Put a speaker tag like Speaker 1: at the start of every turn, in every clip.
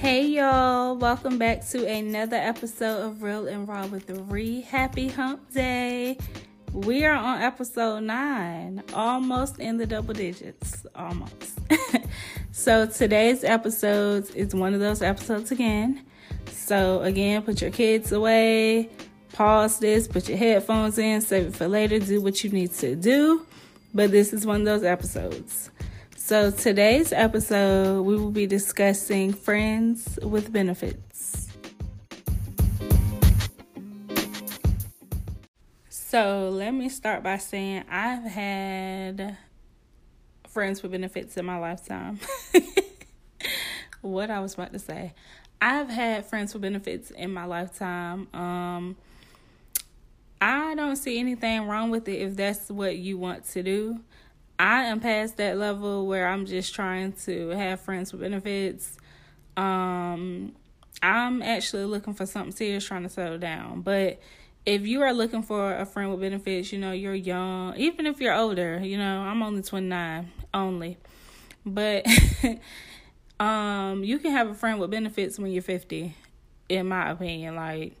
Speaker 1: Hey y'all, welcome back to another episode of Real and Raw with Re. Happy Hump Day. We are on episode nine, almost in the double digits. Almost. so today's episode is one of those episodes again. So again, put your kids away, pause this, put your headphones in, save it for later, do what you need to do. But this is one of those episodes. So, today's episode, we will be discussing friends with benefits. So, let me start by saying I've had friends with benefits in my lifetime. what I was about to say. I've had friends with benefits in my lifetime. Um, I don't see anything wrong with it if that's what you want to do. I am past that level where I'm just trying to have friends with benefits. Um, I'm actually looking for something serious, trying to settle down. But if you are looking for a friend with benefits, you know, you're young, even if you're older, you know, I'm only 29 only. But um, you can have a friend with benefits when you're 50, in my opinion. Like,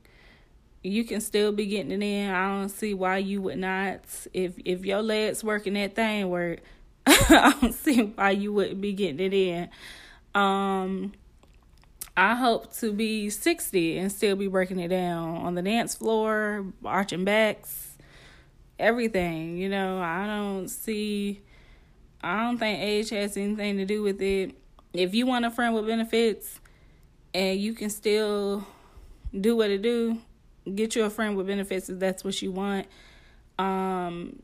Speaker 1: you can still be getting it in. I don't see why you would not. If if your legs working that thing work, I don't see why you wouldn't be getting it in. Um I hope to be 60 and still be breaking it down on the dance floor, arching backs, everything. You know, I don't see I don't think age has anything to do with it. If you want a friend with benefits and you can still do what it do, get you a friend with benefits if that's what you want. Um,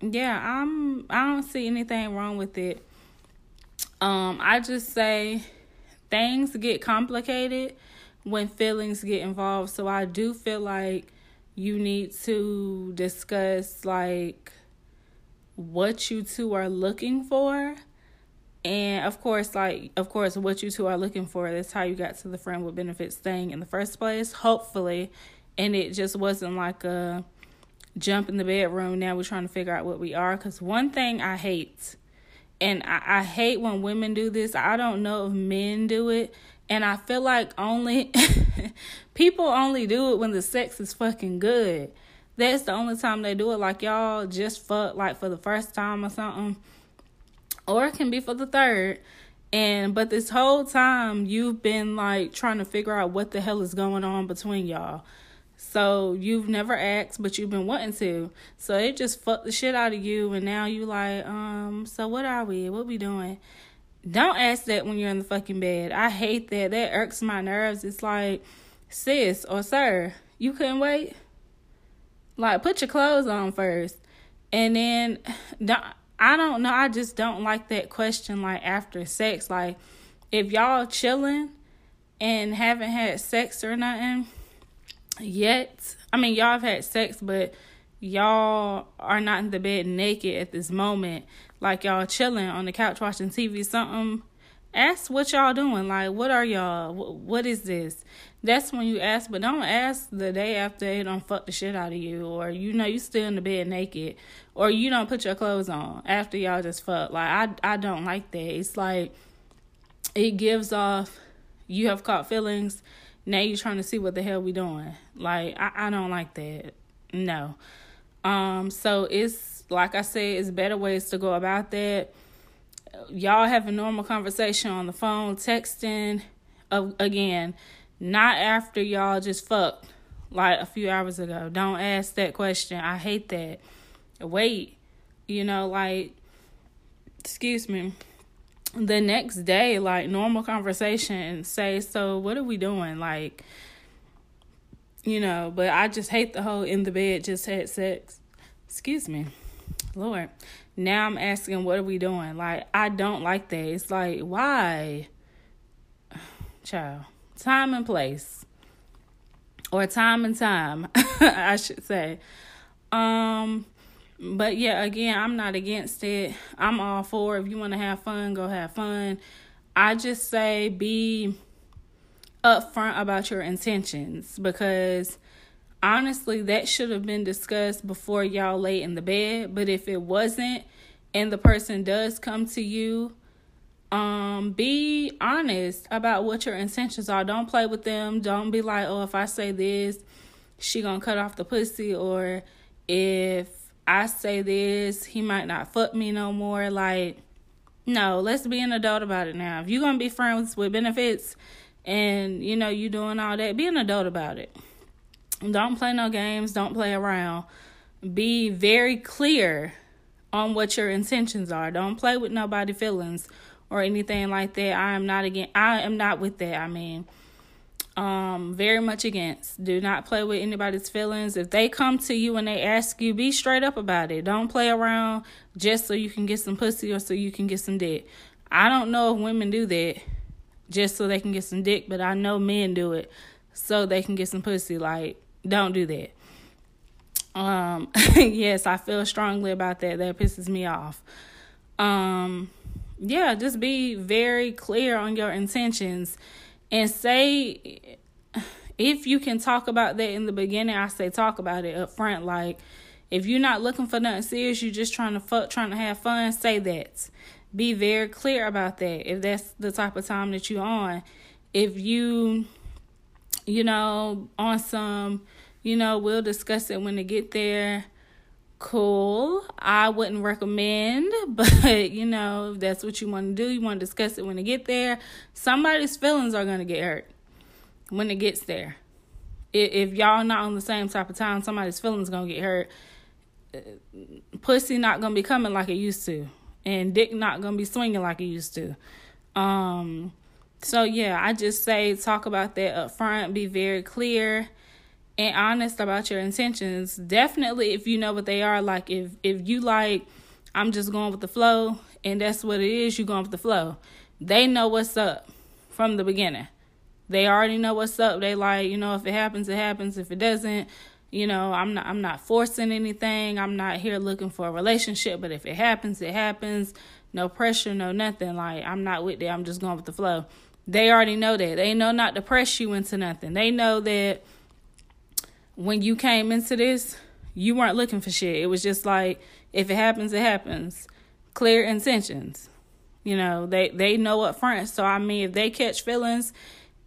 Speaker 1: yeah, I'm. I don't see anything wrong with it. Um, I just say things get complicated when feelings get involved. So I do feel like you need to discuss like what you two are looking for and of course like of course what you two are looking for that's how you got to the friend with benefits thing in the first place hopefully and it just wasn't like a jump in the bedroom. Now we're trying to figure out what we are. Because one thing I hate, and I, I hate when women do this, I don't know if men do it. And I feel like only people only do it when the sex is fucking good. That's the only time they do it. Like y'all just fuck like for the first time or something. Or it can be for the third. And but this whole time you've been like trying to figure out what the hell is going on between y'all. So you've never asked, but you've been wanting to. So it just fucked the shit out of you, and now you like, um, so what are we? What we doing? Don't ask that when you're in the fucking bed. I hate that. That irks my nerves. It's like, sis or sir, you couldn't wait. Like, put your clothes on first, and then don't. I don't know. I just don't like that question. Like after sex, like if y'all chilling and haven't had sex or nothing yet. I mean, y'all have had sex, but y'all are not in the bed naked at this moment. Like y'all chilling on the couch watching TV, something. Ask what y'all doing. Like, what are y'all? What is this? That's when you ask, but don't ask the day after it don't fuck the shit out of you, or you know you still in the bed naked, or you don't put your clothes on after y'all just fuck. Like I, I don't like that. It's like it gives off you have caught feelings now you're trying to see what the hell we doing. Like I, I don't like that. No. Um, so it's like I said, it's better ways to go about that. Y'all have a normal conversation on the phone, texting. Uh, again, not after y'all just fucked like a few hours ago. Don't ask that question. I hate that. Wait, you know, like, excuse me the next day, like normal conversation, say, So, what are we doing? Like, you know, but I just hate the whole in the bed, just had sex. Excuse me. Lord. Now I'm asking, What are we doing? Like, I don't like that. It's like, why? Child. Time and place. Or time and time, I should say. Um, but yeah, again, I'm not against it. I'm all for if you want to have fun, go have fun. I just say be upfront about your intentions because honestly, that should have been discussed before y'all lay in the bed. But if it wasn't, and the person does come to you, Um, be honest about what your intentions are. Don't play with them. Don't be like, oh, if I say this, she gonna cut off the pussy, or if I say this, he might not fuck me no more. Like, no, let's be an adult about it now. If you're gonna be friends with benefits and you know you doing all that, be an adult about it. Don't play no games, don't play around. Be very clear on what your intentions are. Don't play with nobody feelings or anything like that. I am not again I am not with that. I mean, um very much against. Do not play with anybody's feelings. If they come to you and they ask you, be straight up about it. Don't play around just so you can get some pussy or so you can get some dick. I don't know if women do that just so they can get some dick, but I know men do it so they can get some pussy. Like, don't do that. Um, yes, I feel strongly about that. That pisses me off. Um, yeah, just be very clear on your intentions and say if you can talk about that in the beginning, I say talk about it up front. Like if you're not looking for nothing serious, you're just trying to fuck, trying to have fun, say that. Be very clear about that if that's the type of time that you're on. If you, you know, on some, you know, we'll discuss it when they get there cool. I wouldn't recommend, but you know, if that's what you want to do, you want to discuss it when it get there. Somebody's feelings are going to get hurt when it gets there. If y'all not on the same type of time, somebody's feelings going to get hurt. Pussy not going to be coming like it used to, and dick not going to be swinging like it used to. Um so yeah, I just say talk about that up front, be very clear and honest about your intentions. Definitely if you know what they are, like if if you like I'm just going with the flow and that's what it is, you going with the flow. They know what's up from the beginning. They already know what's up. They like, you know, if it happens, it happens. If it doesn't, you know, I'm not I'm not forcing anything. I'm not here looking for a relationship, but if it happens, it happens. No pressure, no nothing. Like I'm not with that. I'm just going with the flow. They already know that. They know not to press you into nothing. They know that when you came into this, you weren't looking for shit. It was just like if it happens, it happens. Clear intentions. You know, they they know up front. So I mean, if they catch feelings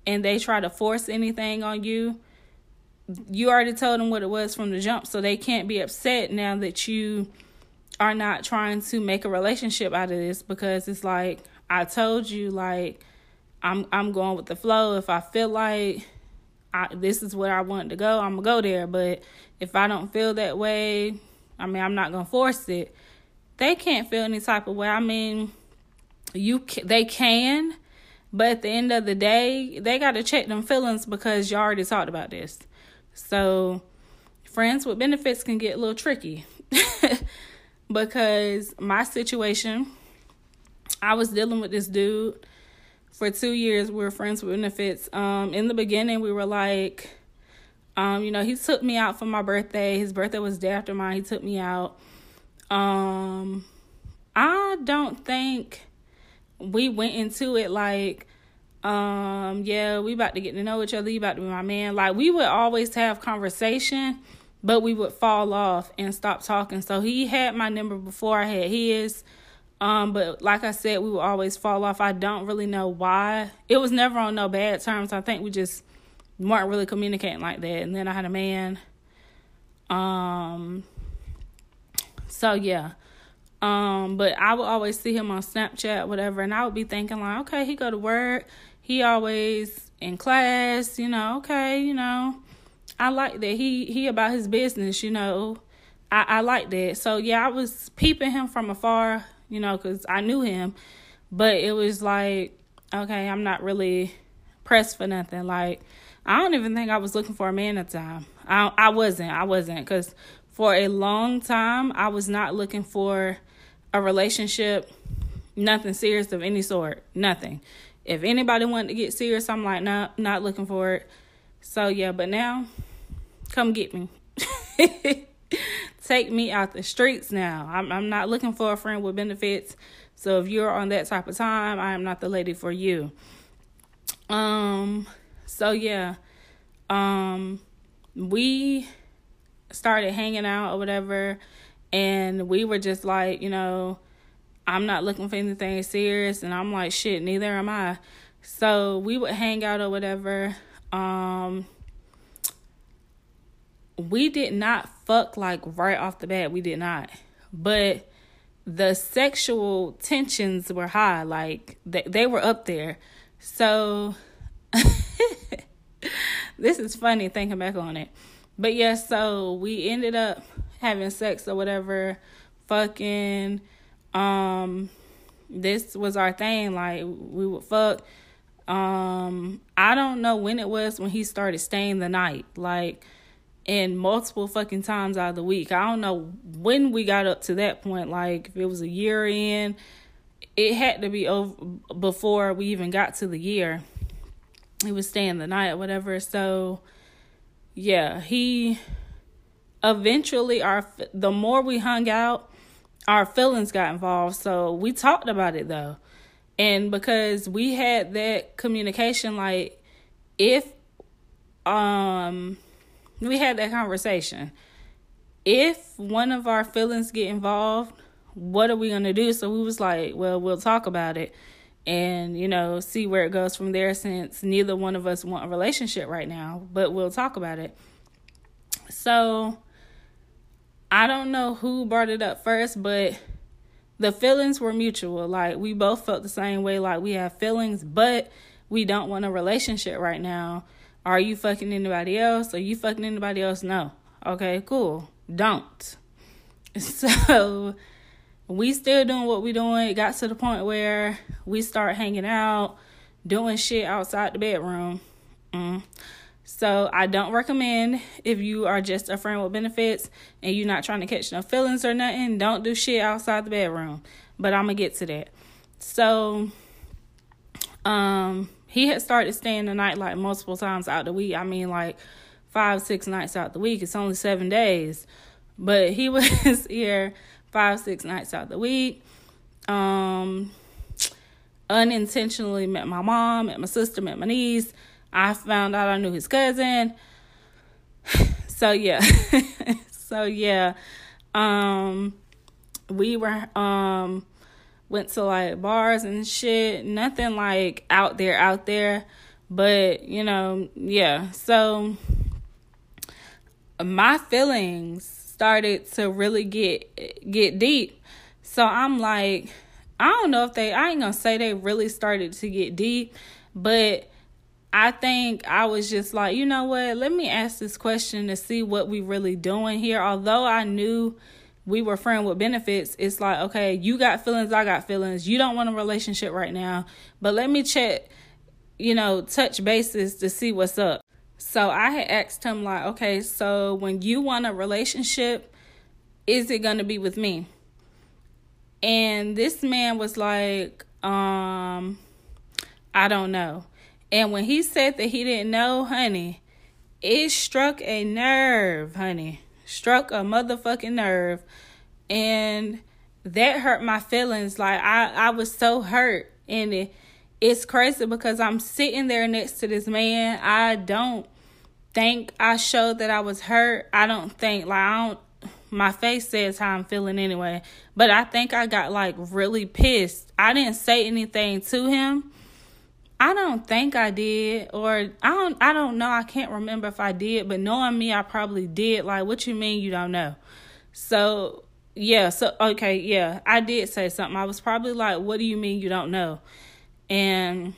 Speaker 1: and they try to force anything on you, you already told them what it was from the jump, so they can't be upset now that you are not trying to make a relationship out of this because it's like I told you like I'm I'm going with the flow. If I feel like I, this is where I want to go, I'm gonna go there. But if I don't feel that way, I mean, I'm not gonna force it. They can't feel any type of way. I mean, you they can, but at the end of the day, they got to check them feelings because you already talked about this. So, friends with benefits can get a little tricky because my situation, I was dealing with this dude for two years we were friends with benefits. Um, in the beginning we were like, um, you know, he took me out for my birthday. His birthday was day after mine. He took me out. Um, I don't think we went into it like, um, yeah, we about to get to know each other. You about to be my man. Like we would always have conversation, but we would fall off and stop talking. So he had my number before I had his. Um, but like I said, we would always fall off. I don't really know why. It was never on no bad terms. I think we just weren't really communicating like that. And then I had a man. Um so yeah. Um, but I would always see him on Snapchat, whatever, and I would be thinking like, okay, he go to work, he always in class, you know, okay, you know. I like that. He he about his business, you know. I, I like that. So yeah, I was peeping him from afar you know, because I knew him. But it was like, okay, I'm not really pressed for nothing. Like, I don't even think I was looking for a man at the time. I I wasn't. I wasn't because for a long time I was not looking for a relationship, nothing serious of any sort, nothing. If anybody wanted to get serious, I'm like, nah, not looking for it. So yeah, but now, come get me. take me out the streets now. I'm I'm not looking for a friend with benefits. So if you're on that type of time, I am not the lady for you. Um so yeah. Um we started hanging out or whatever and we were just like, you know, I'm not looking for anything serious. And I'm like, shit, neither am I. So we would hang out or whatever. Um, we did not fuck like right off the bat. We did not. But the sexual tensions were high. Like they, they were up there. So this is funny thinking back on it. But yeah, so we ended up having sex or whatever, fucking. Um, this was our thing. Like we would fuck. Um, I don't know when it was when he started staying the night. Like and multiple fucking times out of the week. I don't know when we got up to that point. Like if it was a year in, it had to be over before we even got to the year. He was staying the night whatever. So yeah, he eventually our the more we hung out, our feelings got involved. So we talked about it though. And because we had that communication like if um we had that conversation. If one of our feelings get involved, what are we going to do? So we was like, well, we'll talk about it and, you know, see where it goes from there since neither one of us want a relationship right now, but we'll talk about it. So I don't know who brought it up first, but the feelings were mutual. Like we both felt the same way like we have feelings, but we don't want a relationship right now. Are you fucking anybody else? Are you fucking anybody else? No. Okay, cool. Don't. So we still doing what we doing. It got to the point where we start hanging out, doing shit outside the bedroom. Mm. So I don't recommend if you are just a friend with benefits and you're not trying to catch no feelings or nothing, don't do shit outside the bedroom. But I'm gonna get to that. So um he had started staying the night like multiple times out the week. I mean, like five, six nights out the week. It's only seven days, but he was here five, six nights out the week. Um, unintentionally met my mom, met my sister, met my niece. I found out I knew his cousin. So yeah, so yeah, um, we were um went to like bars and shit. Nothing like out there, out there. But, you know, yeah. So my feelings started to really get get deep. So I'm like, I don't know if they I ain't gonna say they really started to get deep, but I think I was just like, you know what, let me ask this question to see what we really doing here. Although I knew we were friend with benefits, it's like, okay, you got feelings, I got feelings. You don't want a relationship right now, but let me check, you know, touch bases to see what's up. So I had asked him, like, okay, so when you want a relationship, is it going to be with me? And this man was like, um, I don't know. And when he said that he didn't know, honey, it struck a nerve, honey struck a motherfucking nerve and that hurt my feelings. Like i i was so hurt and it it's crazy because i'm sitting there next to this man. I don't think i showed that i was hurt. I don't think like i don't my face says how i'm feeling anyway but i think i got like really pissed. I didn't say anything to him I don't think I did, or I don't. I don't know. I can't remember if I did, but knowing me, I probably did. Like, what you mean you don't know? So yeah. So okay, yeah, I did say something. I was probably like, "What do you mean you don't know?" And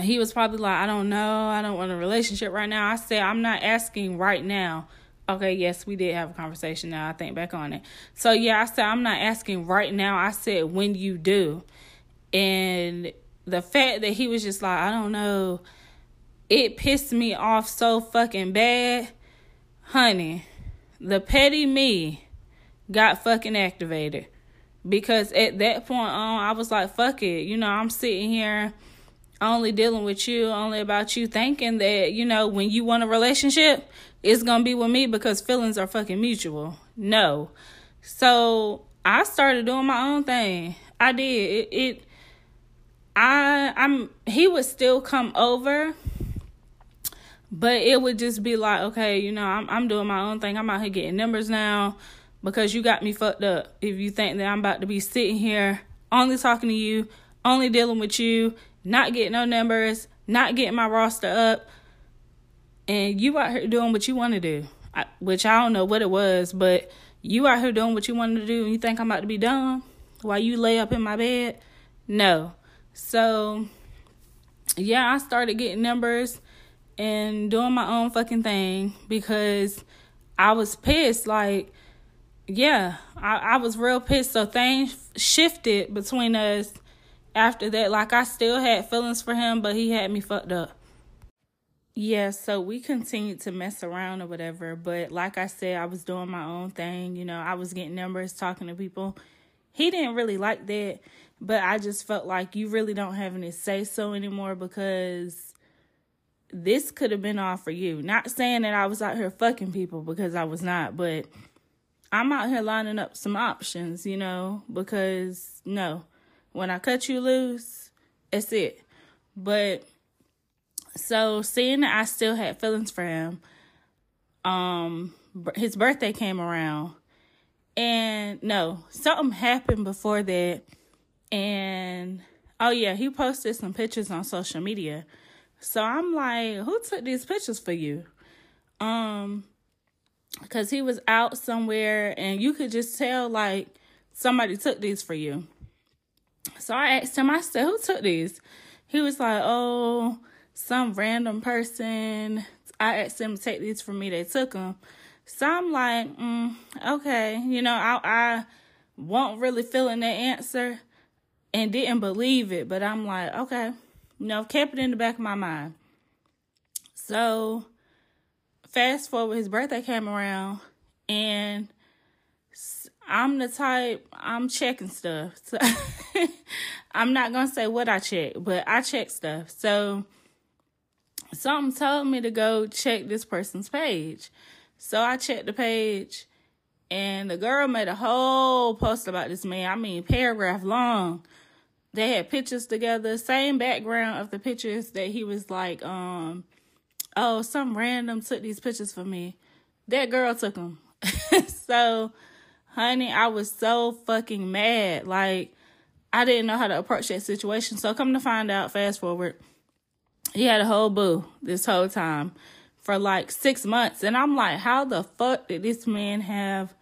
Speaker 1: he was probably like, "I don't know. I don't want a relationship right now." I said, "I'm not asking right now." Okay, yes, we did have a conversation now. I think back on it. So yeah, I said I'm not asking right now. I said when you do. And the fact that he was just like, I don't know, it pissed me off so fucking bad. Honey, the petty me got fucking activated. Because at that point on, I was like, fuck it. You know, I'm sitting here only dealing with you, only about you, thinking that, you know, when you want a relationship, it's gonna be with me because feelings are fucking mutual. No. So I started doing my own thing. I did. It, it I I'm he would still come over but it would just be like okay you know I'm I'm doing my own thing I'm out here getting numbers now because you got me fucked up if you think that I'm about to be sitting here only talking to you, only dealing with you, not getting no numbers, not getting my roster up, and you out here doing what you want to do, I, which I don't know what it was, but you out here doing what you want to do, and you think I'm about to be dumb while you lay up in my bed? No. So, yeah, I started getting numbers and doing my own fucking thing because I was pissed. Like, yeah, I, I was real pissed. So things shifted between us after that. Like, I still had feelings for him, but he had me fucked up. Yeah, so we continued to mess around or whatever. But like I said, I was doing my own thing. You know, I was getting numbers, talking to people. He didn't really like that. But I just felt like you really don't have any say so anymore because this could have been all for you. Not saying that I was out here fucking people because I was not, but I'm out here lining up some options, you know, because no, when I cut you loose, that's it. But so seeing that I still had feelings for him, um, his birthday came around, and no, something happened before that and oh yeah, he posted some pictures on social media. So I'm like, who took these pictures for you? Um cuz he was out somewhere and you could just tell like somebody took these for you. So I asked him, I said, who took these? He was like, oh, some random person. I asked him to take these for me. They took them. So I'm like, mm, okay, you know, I I won't really feeling that answer and didn't believe it, but I'm like, okay, you know, I've kept it in the back of my mind. So, fast forward, his birthday came around, and I'm the type I'm checking stuff. So I'm not gonna say what I check, but I check stuff. So something told me to go check this person's page. So I checked the page and the girl made a whole post about this man. I mean, paragraph long they had pictures together, same background of the pictures that he was like, um, oh, some random took these pictures for me. That girl took them. so, honey, I was so fucking mad. Like, I didn't know how to approach that situation. So, come to find out, fast forward, he had a whole boo this whole time for like six months. And I'm like, how the fuck did this man have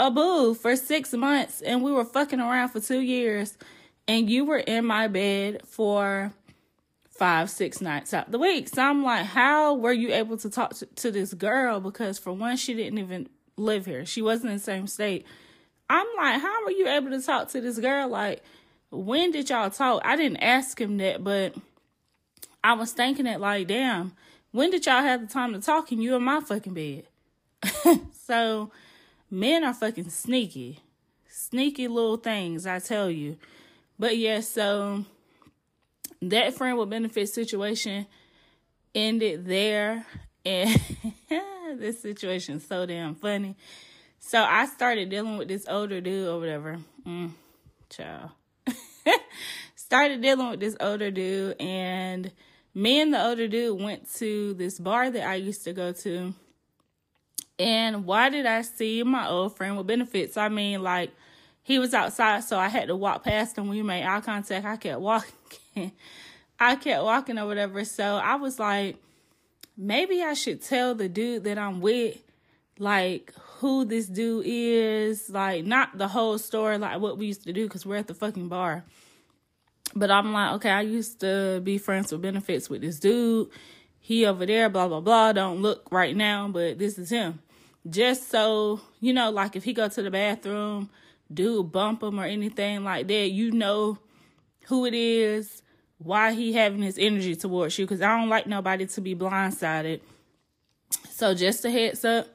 Speaker 1: a boo for six months? And we were fucking around for two years and you were in my bed for five, six nights out the week. So I'm like, how were you able to talk to, to this girl? Because for one, she didn't even live here. She wasn't in the same state. I'm like, how were you able to talk to this girl? Like, when did y'all talk? I didn't ask him that, but I was thinking it like, damn, when did y'all have the time to talk and you in my fucking bed? so men are fucking sneaky. Sneaky little things, I tell you. But yeah, so that friend with benefit situation ended there. And this situation is so damn funny. So I started dealing with this older dude or whatever. Mm, child. started dealing with this older dude and me and the older dude went to this bar that I used to go to. And why did I see my old friend with benefits? I mean, like, he was outside, so I had to walk past him. We made eye contact. I kept walking. I kept walking or whatever. So I was like, maybe I should tell the dude that I'm with, like, who this dude is. Like, not the whole story, like what we used to do, because we're at the fucking bar. But I'm like, okay, I used to be friends with benefits with this dude. He over there, blah, blah, blah. Don't look right now, but this is him. Just so, you know, like if he go to the bathroom dude bump him or anything like that, you know who it is, why he having his energy towards you. Because I don't like nobody to be blindsided. So just a heads up,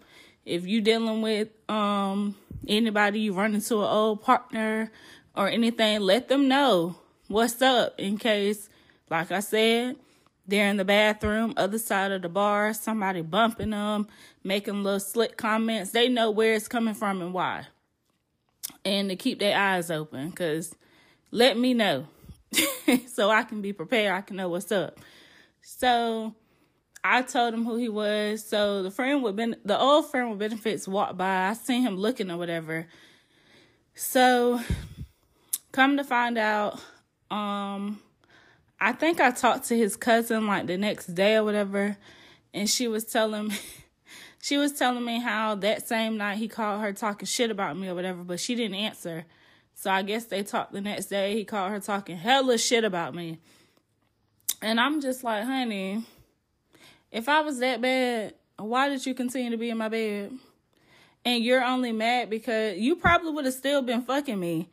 Speaker 1: if you dealing with um anybody you run into an old partner or anything, let them know what's up in case, like I said, they're in the bathroom, other side of the bar, somebody bumping them, making little slick comments. They know where it's coming from and why and to keep their eyes open because let me know so I can be prepared. I can know what's up. So I told him who he was. So the friend with ben- the old friend with benefits walked by. I seen him looking or whatever. So come to find out, um, I think I talked to his cousin like the next day or whatever, and she was telling me she was telling me how that same night he called her talking shit about me or whatever, but she didn't answer. So I guess they talked the next day. He called her talking hella shit about me. And I'm just like, honey, if I was that bad, why did you continue to be in my bed? And you're only mad because you probably would have still been fucking me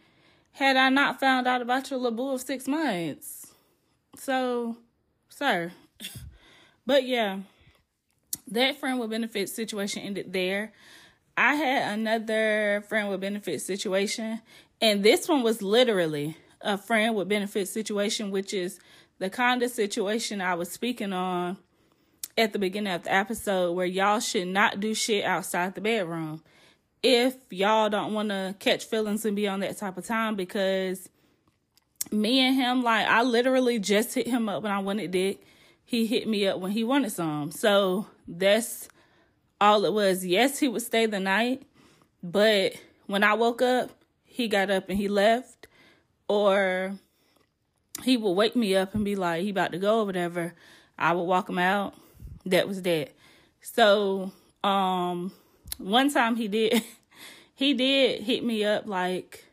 Speaker 1: had I not found out about your little of six months. So, sir. but yeah, that friend with benefits situation ended there. I had another friend with benefits situation, and this one was literally a friend with benefits situation, which is the kind of situation I was speaking on at the beginning of the episode where y'all should not do shit outside the bedroom. If y'all don't want to catch feelings and be on that type of time, because me and him, like, I literally just hit him up when I wanted dick. He hit me up when he wanted some. So that's all it was. Yes, he would stay the night, but when I woke up, he got up and he left. Or he would wake me up and be like, he about to go or whatever. I would walk him out. That was that. So, um, one time he did, he did hit me up like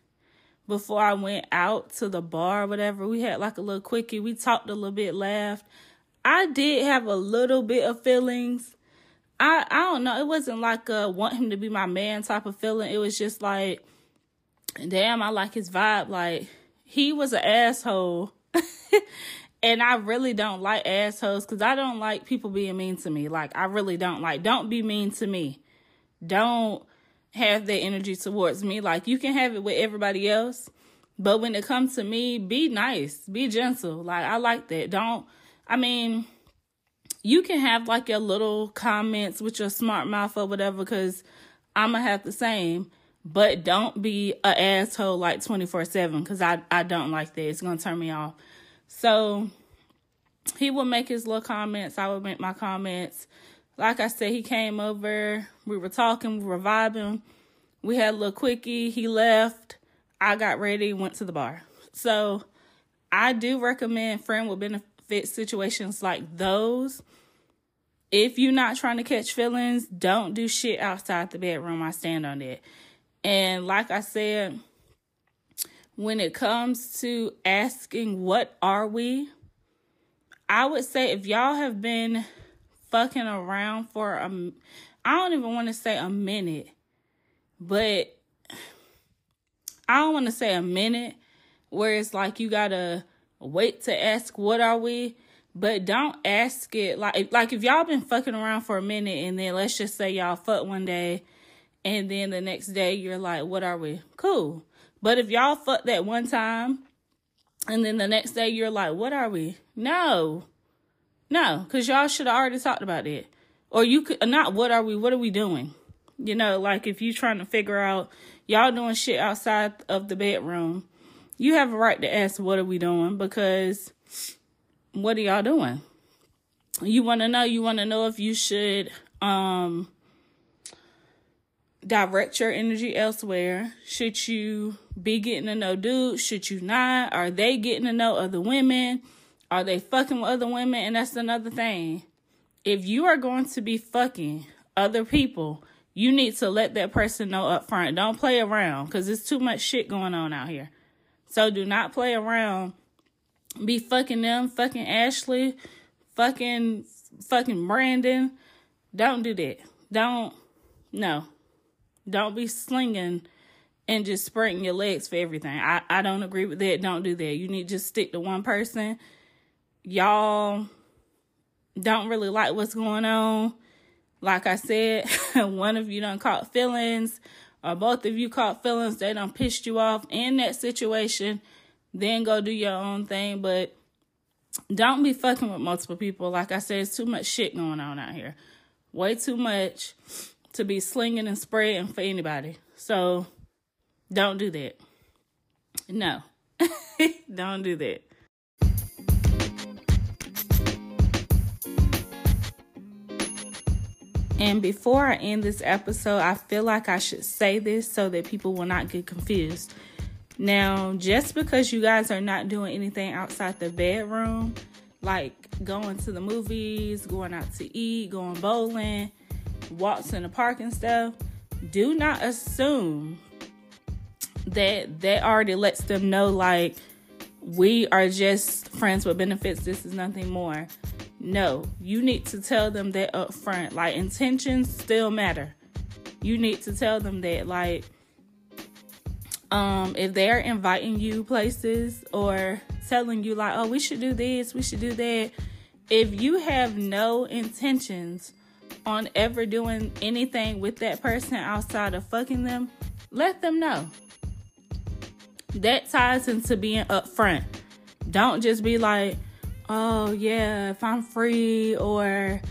Speaker 1: before I went out to the bar or whatever. We had like a little quickie. We talked a little bit, laughed. I did have a little bit of feelings. I I don't know. It wasn't like a want him to be my man type of feeling. It was just like, damn, I like his vibe. Like he was an asshole. and I really don't like assholes because I don't like people being mean to me. Like I really don't like. Don't be mean to me. Don't have that energy towards me. Like you can have it with everybody else, but when it comes to me, be nice, be gentle. Like I like that. Don't I mean, you can have like your little comments with your smart mouth or whatever, because I'm gonna have the same. But don't be a asshole like 24 7 because I, I don't like that. It's gonna turn me off. So he would make his little comments. I would make my comments. Like I said, he came over. We were talking, we were vibing. We had a little quickie. He left. I got ready, went to the bar. So I do recommend friend with benefit fit situations like those, if you're not trying to catch feelings, don't do shit outside the bedroom. I stand on that. And like I said, when it comes to asking what are we, I would say if y'all have been fucking around for a I don't even want to say a minute, but I don't want to say a minute where it's like you gotta wait to ask what are we? But don't ask it. Like like if y'all been fucking around for a minute and then let's just say y'all fuck one day and then the next day you're like what are we? Cool. But if y'all fuck that one time and then the next day you're like what are we? No. No because y'all should have already talked about it. Or you could not what are we what are we doing? You know like if you trying to figure out y'all doing shit outside of the bedroom you have a right to ask, what are we doing? Because what are y'all doing? You want to know, you want to know if you should um direct your energy elsewhere. Should you be getting to know dudes? Should you not? Are they getting to know other women? Are they fucking with other women? And that's another thing. If you are going to be fucking other people, you need to let that person know up front. Don't play around because there's too much shit going on out here. So do not play around. Be fucking them, fucking Ashley, fucking fucking Brandon. Don't do that. Don't no. Don't be slinging and just spreading your legs for everything. I, I don't agree with that. Don't do that. You need to just stick to one person. Y'all don't really like what's going on. Like I said, one of you done caught feelings or both of you caught feelings, they done pissed you off in that situation, then go do your own thing. But don't be fucking with multiple people. Like I said, it's too much shit going on out here. Way too much to be slinging and spraying for anybody. So don't do that. No, don't do that. And before I end this episode, I feel like I should say this so that people will not get confused. Now, just because you guys are not doing anything outside the bedroom, like going to the movies, going out to eat, going bowling, walks in the park and stuff, do not assume that that already lets them know like we are just friends with benefits. This is nothing more. No, you need to tell them that up front. Like intentions still matter. You need to tell them that like um if they're inviting you places or telling you like, "Oh, we should do this, we should do that." If you have no intentions on ever doing anything with that person outside of fucking them, let them know. That ties into being upfront. Don't just be like, oh, yeah, if I'm free, or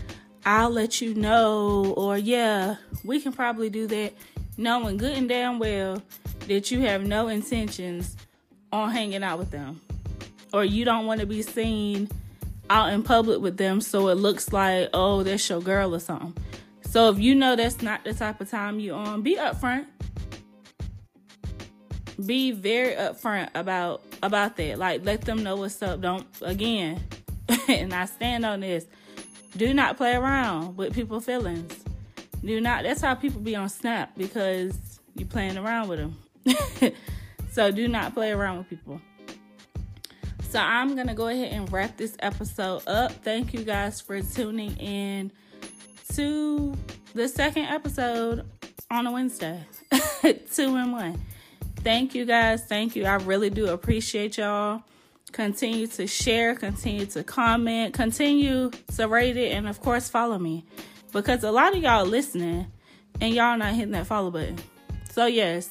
Speaker 1: I'll let you know, or yeah, we can probably do that, knowing good and damn well that you have no intentions on hanging out with them, or you don't want to be seen out in public with them so it looks like, oh, that's your girl or something. So if you know that's not the type of time you on, be upfront. Be very upfront about about that. Like let them know what's up. Don't again, and I stand on this. Do not play around with people's feelings. Do not. That's how people be on Snap because you playing around with them. so do not play around with people. So I'm going to go ahead and wrap this episode up. Thank you guys for tuning in to the second episode on a Wednesday. Two and one. Thank you guys. Thank you. I really do appreciate y'all. Continue to share, continue to comment, continue to rate it, and of course, follow me. Because a lot of y'all listening and y'all not hitting that follow button. So, yes,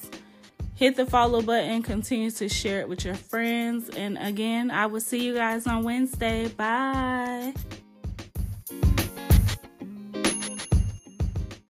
Speaker 1: Hit the follow button, continue to share it with your friends. And again, I will see you guys on Wednesday. Bye.